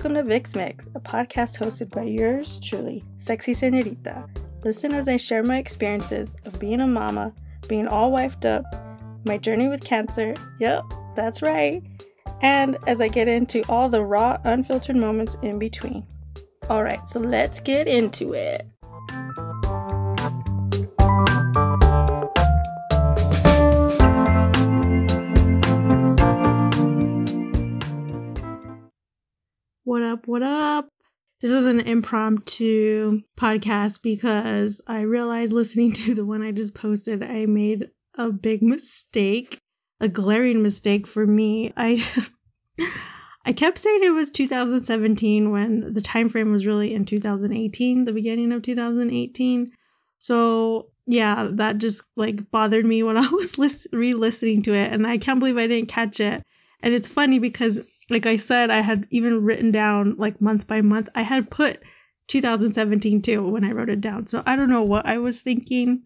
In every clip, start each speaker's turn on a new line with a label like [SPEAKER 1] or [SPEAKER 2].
[SPEAKER 1] Welcome to Vix Mix, a podcast hosted by yours truly, Sexy Senorita. Listen as I share my experiences of being a mama, being all wifed up, my journey with cancer. Yep, that's right. And as I get into all the raw, unfiltered moments in between. All right, so let's get into it. Up? What up? This is an impromptu podcast because I realized listening to the one I just posted, I made a big mistake, a glaring mistake for me. I I kept saying it was 2017 when the time frame was really in 2018, the beginning of 2018. So yeah, that just like bothered me when I was list- re-listening to it, and I can't believe I didn't catch it. And it's funny because like I said, I had even written down like month by month. I had put 2017 too when I wrote it down. So I don't know what I was thinking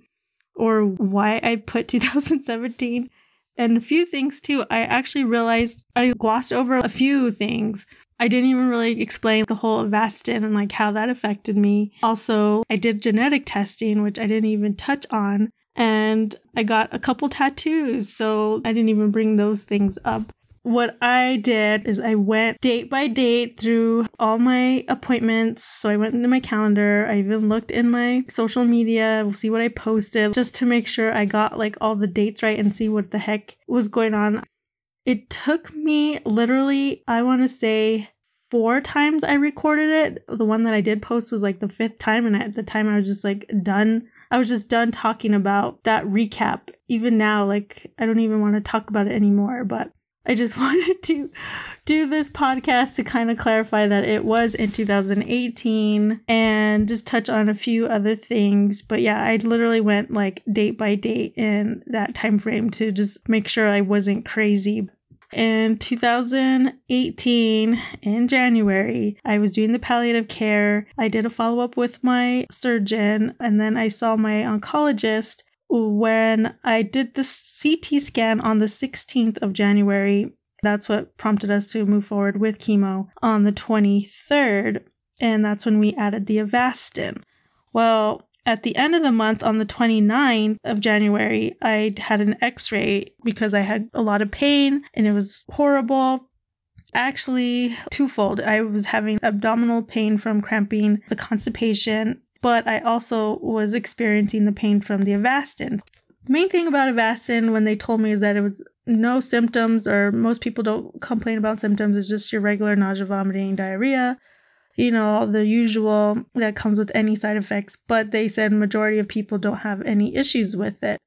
[SPEAKER 1] or why I put 2017. And a few things too. I actually realized I glossed over a few things. I didn't even really explain the whole Avastin and like how that affected me. Also, I did genetic testing, which I didn't even touch on. And I got a couple tattoos, so I didn't even bring those things up what I did is I went date by date through all my appointments. So I went into my calendar. I even looked in my social media, see what I posted, just to make sure I got like all the dates right and see what the heck was going on. It took me literally, I want to say, four times I recorded it. The one that I did post was like the fifth time, and at the time I was just like done. I was just done talking about that recap. Even now, like, I don't even want to talk about it anymore, but I just wanted to do this podcast to kind of clarify that it was in 2018 and just touch on a few other things. But yeah, I literally went like date by date in that time frame to just make sure I wasn't crazy. In 2018, in January, I was doing the palliative care. I did a follow up with my surgeon, and then I saw my oncologist when I did the CT scan on the 16th of January. That's what prompted us to move forward with chemo on the 23rd. And that's when we added the Avastin. Well, at the end of the month, on the 29th of January, I had an x ray because I had a lot of pain and it was horrible. Actually, twofold. I was having abdominal pain from cramping, the constipation, but I also was experiencing the pain from the Avastin. The main thing about Avastin when they told me is that it was no symptoms, or most people don't complain about symptoms, it's just your regular nausea, vomiting, diarrhea, you know, the usual that comes with any side effects, but they said majority of people don't have any issues with it.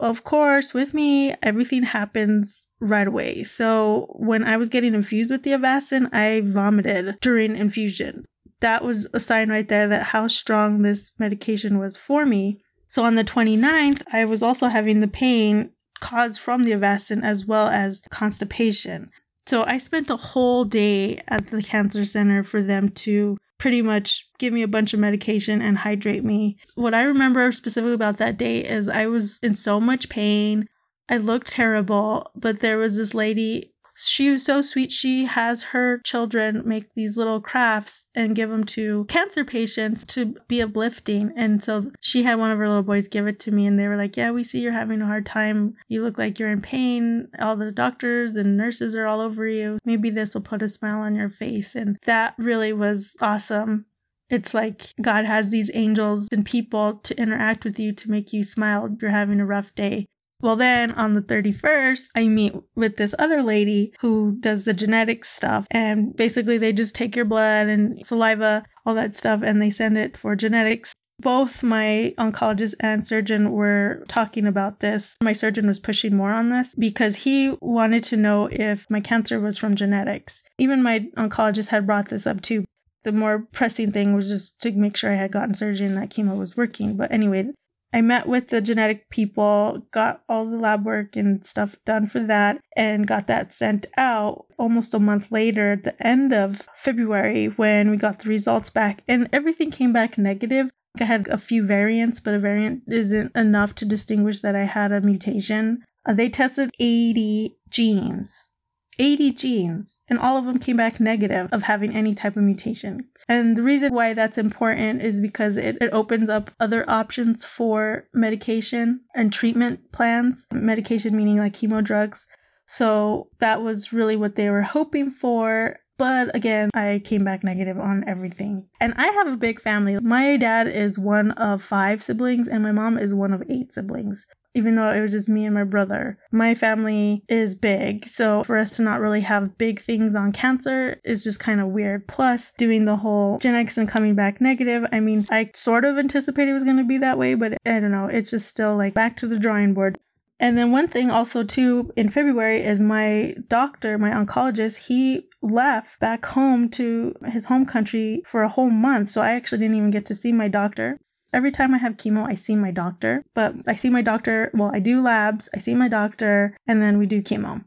[SPEAKER 1] Of course, with me, everything happens right away. So when I was getting infused with the Avastin, I vomited during infusion that was a sign right there that how strong this medication was for me. So on the 29th, I was also having the pain caused from the Avastin as well as constipation. So I spent a whole day at the cancer center for them to pretty much give me a bunch of medication and hydrate me. What I remember specifically about that day is I was in so much pain. I looked terrible, but there was this lady she was so sweet. She has her children make these little crafts and give them to cancer patients to be uplifting. And so she had one of her little boys give it to me, and they were like, Yeah, we see you're having a hard time. You look like you're in pain. All the doctors and nurses are all over you. Maybe this will put a smile on your face. And that really was awesome. It's like God has these angels and people to interact with you to make you smile if you're having a rough day. Well, then on the 31st, I meet with this other lady who does the genetics stuff. And basically, they just take your blood and saliva, all that stuff, and they send it for genetics. Both my oncologist and surgeon were talking about this. My surgeon was pushing more on this because he wanted to know if my cancer was from genetics. Even my oncologist had brought this up too. The more pressing thing was just to make sure I had gotten surgery and that chemo was working. But anyway, I met with the genetic people, got all the lab work and stuff done for that, and got that sent out almost a month later, at the end of February, when we got the results back, and everything came back negative. I had a few variants, but a variant isn't enough to distinguish that I had a mutation. Uh, they tested 80 genes. 80 genes, and all of them came back negative of having any type of mutation. And the reason why that's important is because it, it opens up other options for medication and treatment plans. Medication meaning like chemo drugs. So that was really what they were hoping for. But again, I came back negative on everything. And I have a big family. My dad is one of five siblings, and my mom is one of eight siblings even though it was just me and my brother. My family is big, so for us to not really have big things on cancer is just kind of weird. Plus, doing the whole genetics and coming back negative, I mean, I sort of anticipated it was going to be that way, but I don't know, it's just still like back to the drawing board. And then one thing also too in February is my doctor, my oncologist, he left back home to his home country for a whole month. So I actually didn't even get to see my doctor. Every time I have chemo, I see my doctor, but I see my doctor, well, I do labs, I see my doctor, and then we do chemo.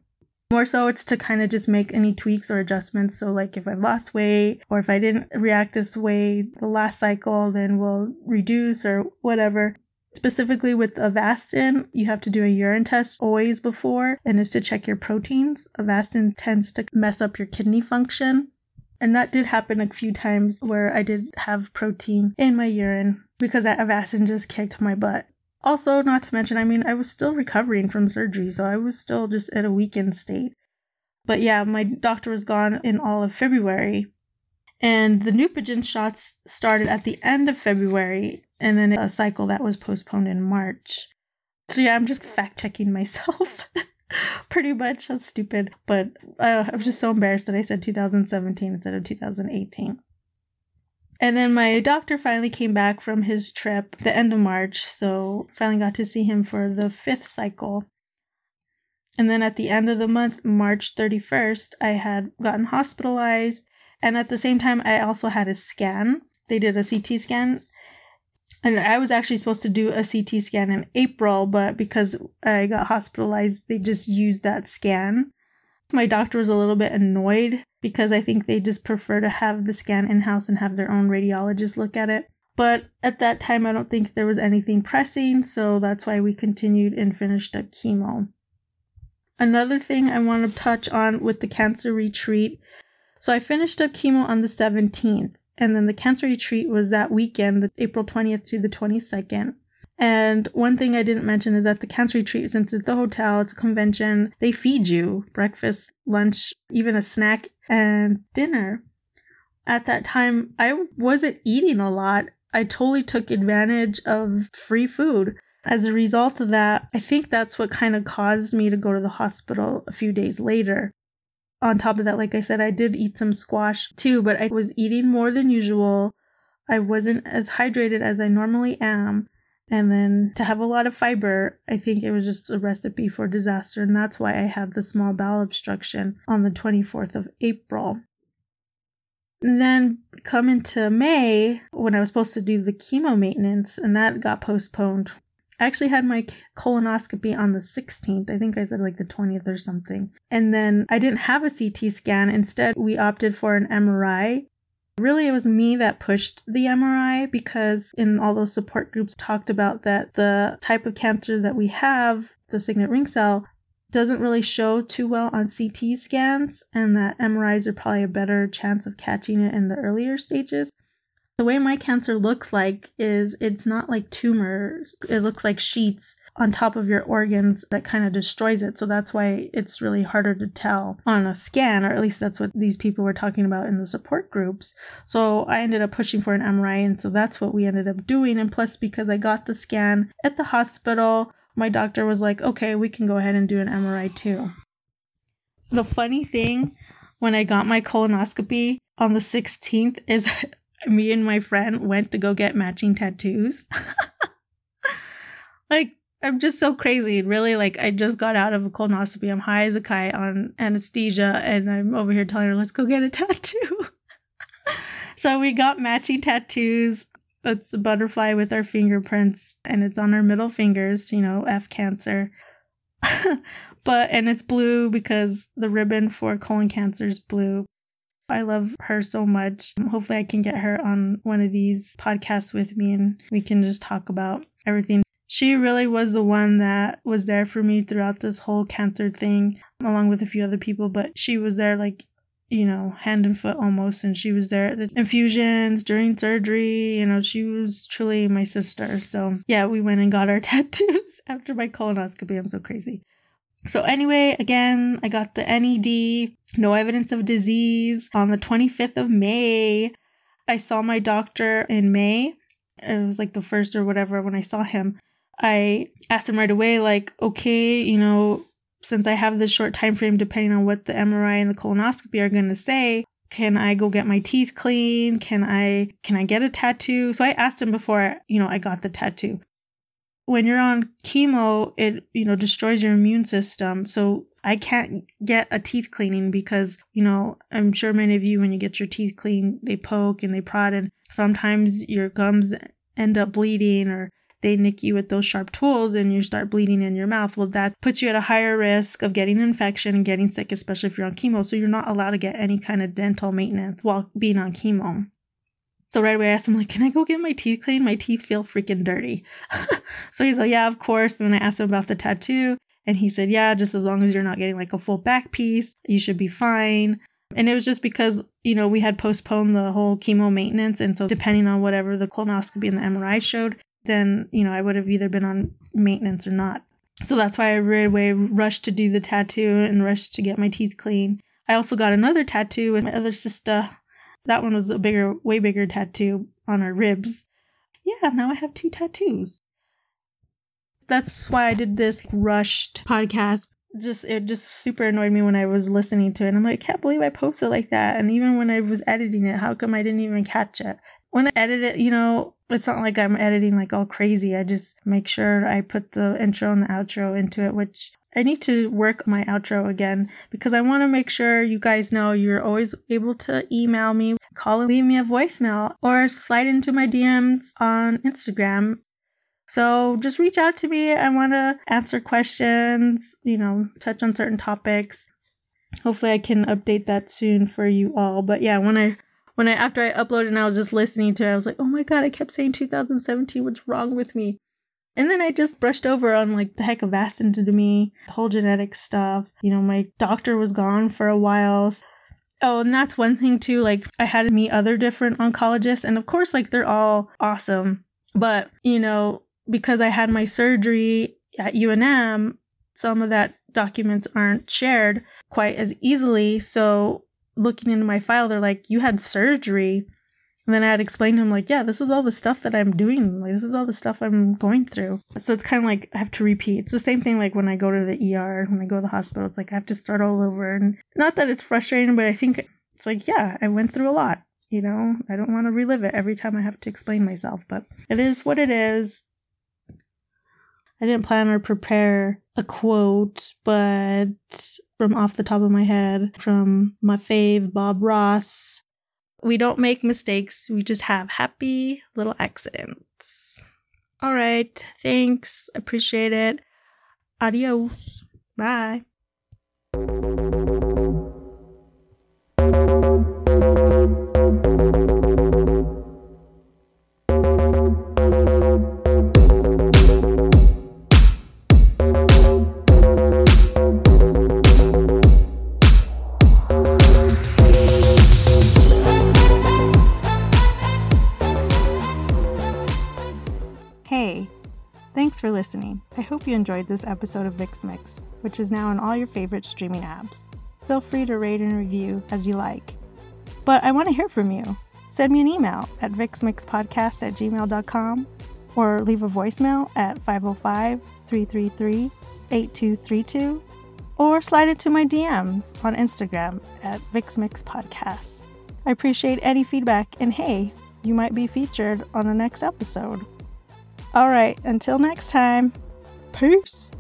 [SPEAKER 1] More so, it's to kind of just make any tweaks or adjustments. So, like if I've lost weight or if I didn't react this way the last cycle, then we'll reduce or whatever. Specifically with Avastin, you have to do a urine test always before, and is to check your proteins. Avastin tends to mess up your kidney function. And that did happen a few times where I did have protein in my urine because that Avastin just kicked my butt. Also, not to mention, I mean, I was still recovering from surgery, so I was still just at a weakened state. But yeah, my doctor was gone in all of February. And the Neupogen shots started at the end of February, and then a cycle that was postponed in March. So yeah, I'm just fact checking myself. pretty much. That's stupid. But uh, I was just so embarrassed that I said 2017 instead of 2018. And then my doctor finally came back from his trip the end of March, so finally got to see him for the fifth cycle. And then at the end of the month, March 31st, I had gotten hospitalized. And at the same time, I also had a scan. They did a CT scan and I was actually supposed to do a CT scan in April, but because I got hospitalized, they just used that scan. My doctor was a little bit annoyed because I think they just prefer to have the scan in house and have their own radiologist look at it. But at that time, I don't think there was anything pressing, so that's why we continued and finished up chemo. Another thing I want to touch on with the cancer retreat. So I finished up chemo on the 17th. And then the cancer retreat was that weekend, the April 20th to the 22nd. And one thing I didn't mention is that the cancer retreat, since it's the hotel, it's a convention, they feed you breakfast, lunch, even a snack, and dinner. At that time, I wasn't eating a lot. I totally took advantage of free food. As a result of that, I think that's what kind of caused me to go to the hospital a few days later on top of that, like I said, I did eat some squash too, but I was eating more than usual. I wasn't as hydrated as I normally am. And then to have a lot of fiber, I think it was just a recipe for disaster. And that's why I had the small bowel obstruction on the 24th of April. And then come into May when I was supposed to do the chemo maintenance, and that got postponed I actually had my colonoscopy on the 16th. I think I said like the 20th or something. And then I didn't have a CT scan. Instead, we opted for an MRI. Really, it was me that pushed the MRI because in all those support groups talked about that the type of cancer that we have, the signet ring cell, doesn't really show too well on CT scans, and that MRIs are probably a better chance of catching it in the earlier stages. The way my cancer looks like is it's not like tumors. It looks like sheets on top of your organs that kind of destroys it. So that's why it's really harder to tell on a scan, or at least that's what these people were talking about in the support groups. So I ended up pushing for an MRI, and so that's what we ended up doing. And plus, because I got the scan at the hospital, my doctor was like, okay, we can go ahead and do an MRI too. The funny thing when I got my colonoscopy on the 16th is me and my friend went to go get matching tattoos. like, I'm just so crazy. Really, like, I just got out of a colonoscopy. I'm high as a kite on anesthesia, and I'm over here telling her, let's go get a tattoo. so we got matching tattoos. It's a butterfly with our fingerprints, and it's on our middle fingers, you know, F cancer. but, and it's blue because the ribbon for colon cancer is blue. I love her so much. Hopefully, I can get her on one of these podcasts with me and we can just talk about everything. She really was the one that was there for me throughout this whole cancer thing, along with a few other people. But she was there, like, you know, hand and foot almost. And she was there at the infusions during surgery. You know, she was truly my sister. So, yeah, we went and got our tattoos after my colonoscopy. I'm so crazy. So, anyway, again, I got the NED, no evidence of disease, on the 25th of May. I saw my doctor in May. It was like the first or whatever when I saw him. I asked him right away, like, okay, you know, since I have this short time frame, depending on what the MRI and the colonoscopy are going to say, can I go get my teeth clean? Can I can I get a tattoo? So I asked him before, you know, I got the tattoo. When you're on chemo, it you know destroys your immune system. So I can't get a teeth cleaning because, you know, I'm sure many of you when you get your teeth cleaned, they poke and they prod and sometimes your gums end up bleeding or they nick you with those sharp tools and you start bleeding in your mouth, well, that puts you at a higher risk of getting an infection and getting sick, especially if you're on chemo. So you're not allowed to get any kind of dental maintenance while being on chemo. So right away I asked him, like, can I go get my teeth cleaned? My teeth feel freaking dirty. so he's like, yeah, of course. And then I asked him about the tattoo. And he said, yeah, just as long as you're not getting like a full back piece, you should be fine. And it was just because, you know, we had postponed the whole chemo maintenance. And so depending on whatever the colonoscopy and the MRI showed, then, you know, I would have either been on maintenance or not. So that's why I right away rushed to do the tattoo and rushed to get my teeth clean. I also got another tattoo with my other sister. That one was a bigger, way bigger tattoo on her ribs. Yeah, now I have two tattoos. That's why I did this rushed podcast. Just it just super annoyed me when I was listening to it. And I'm like, can't believe I posted like that. And even when I was editing it, how come I didn't even catch it? When I edit it, you know, it's not like I'm editing like all crazy. I just make sure I put the intro and the outro into it, which I need to work my outro again because I want to make sure you guys know you're always able to email me, call and leave me a voicemail, or slide into my DMs on Instagram. So just reach out to me. I want to answer questions, you know, touch on certain topics. Hopefully I can update that soon for you all. But yeah, when I when I after I uploaded and I was just listening to it, I was like, oh my god, I kept saying 2017. What's wrong with me? And then I just brushed over on like the heck Avastin to me, the whole genetic stuff. You know, my doctor was gone for a while. Oh, and that's one thing too. Like I had to meet other different oncologists, and of course, like they're all awesome. But you know, because I had my surgery at UNM, some of that documents aren't shared quite as easily. So looking into my file, they're like, you had surgery. And then I had explained to him, like, yeah, this is all the stuff that I'm doing. Like, this is all the stuff I'm going through. So it's kind of like I have to repeat. It's the same thing like when I go to the ER, when I go to the hospital, it's like I have to start all over. And not that it's frustrating, but I think it's like, yeah, I went through a lot. You know, I don't want to relive it every time I have to explain myself, but it is what it is. I didn't plan or prepare a quote, but from off the top of my head, from my fave, Bob Ross, we don't make mistakes, we just have happy little accidents. All right, thanks. Appreciate it. Adios. Bye. Listening. I hope you enjoyed this episode of Vix Mix, which is now on all your favorite streaming apps. Feel free to rate and review as you like. But I want to hear from you. Send me an email at vixmixpodcast at gmail.com or leave a voicemail at 505 333 8232 or slide it to my DMs on Instagram at VixMixPodcast. I appreciate any feedback, and hey, you might be featured on the next episode. All right, until next time, peace.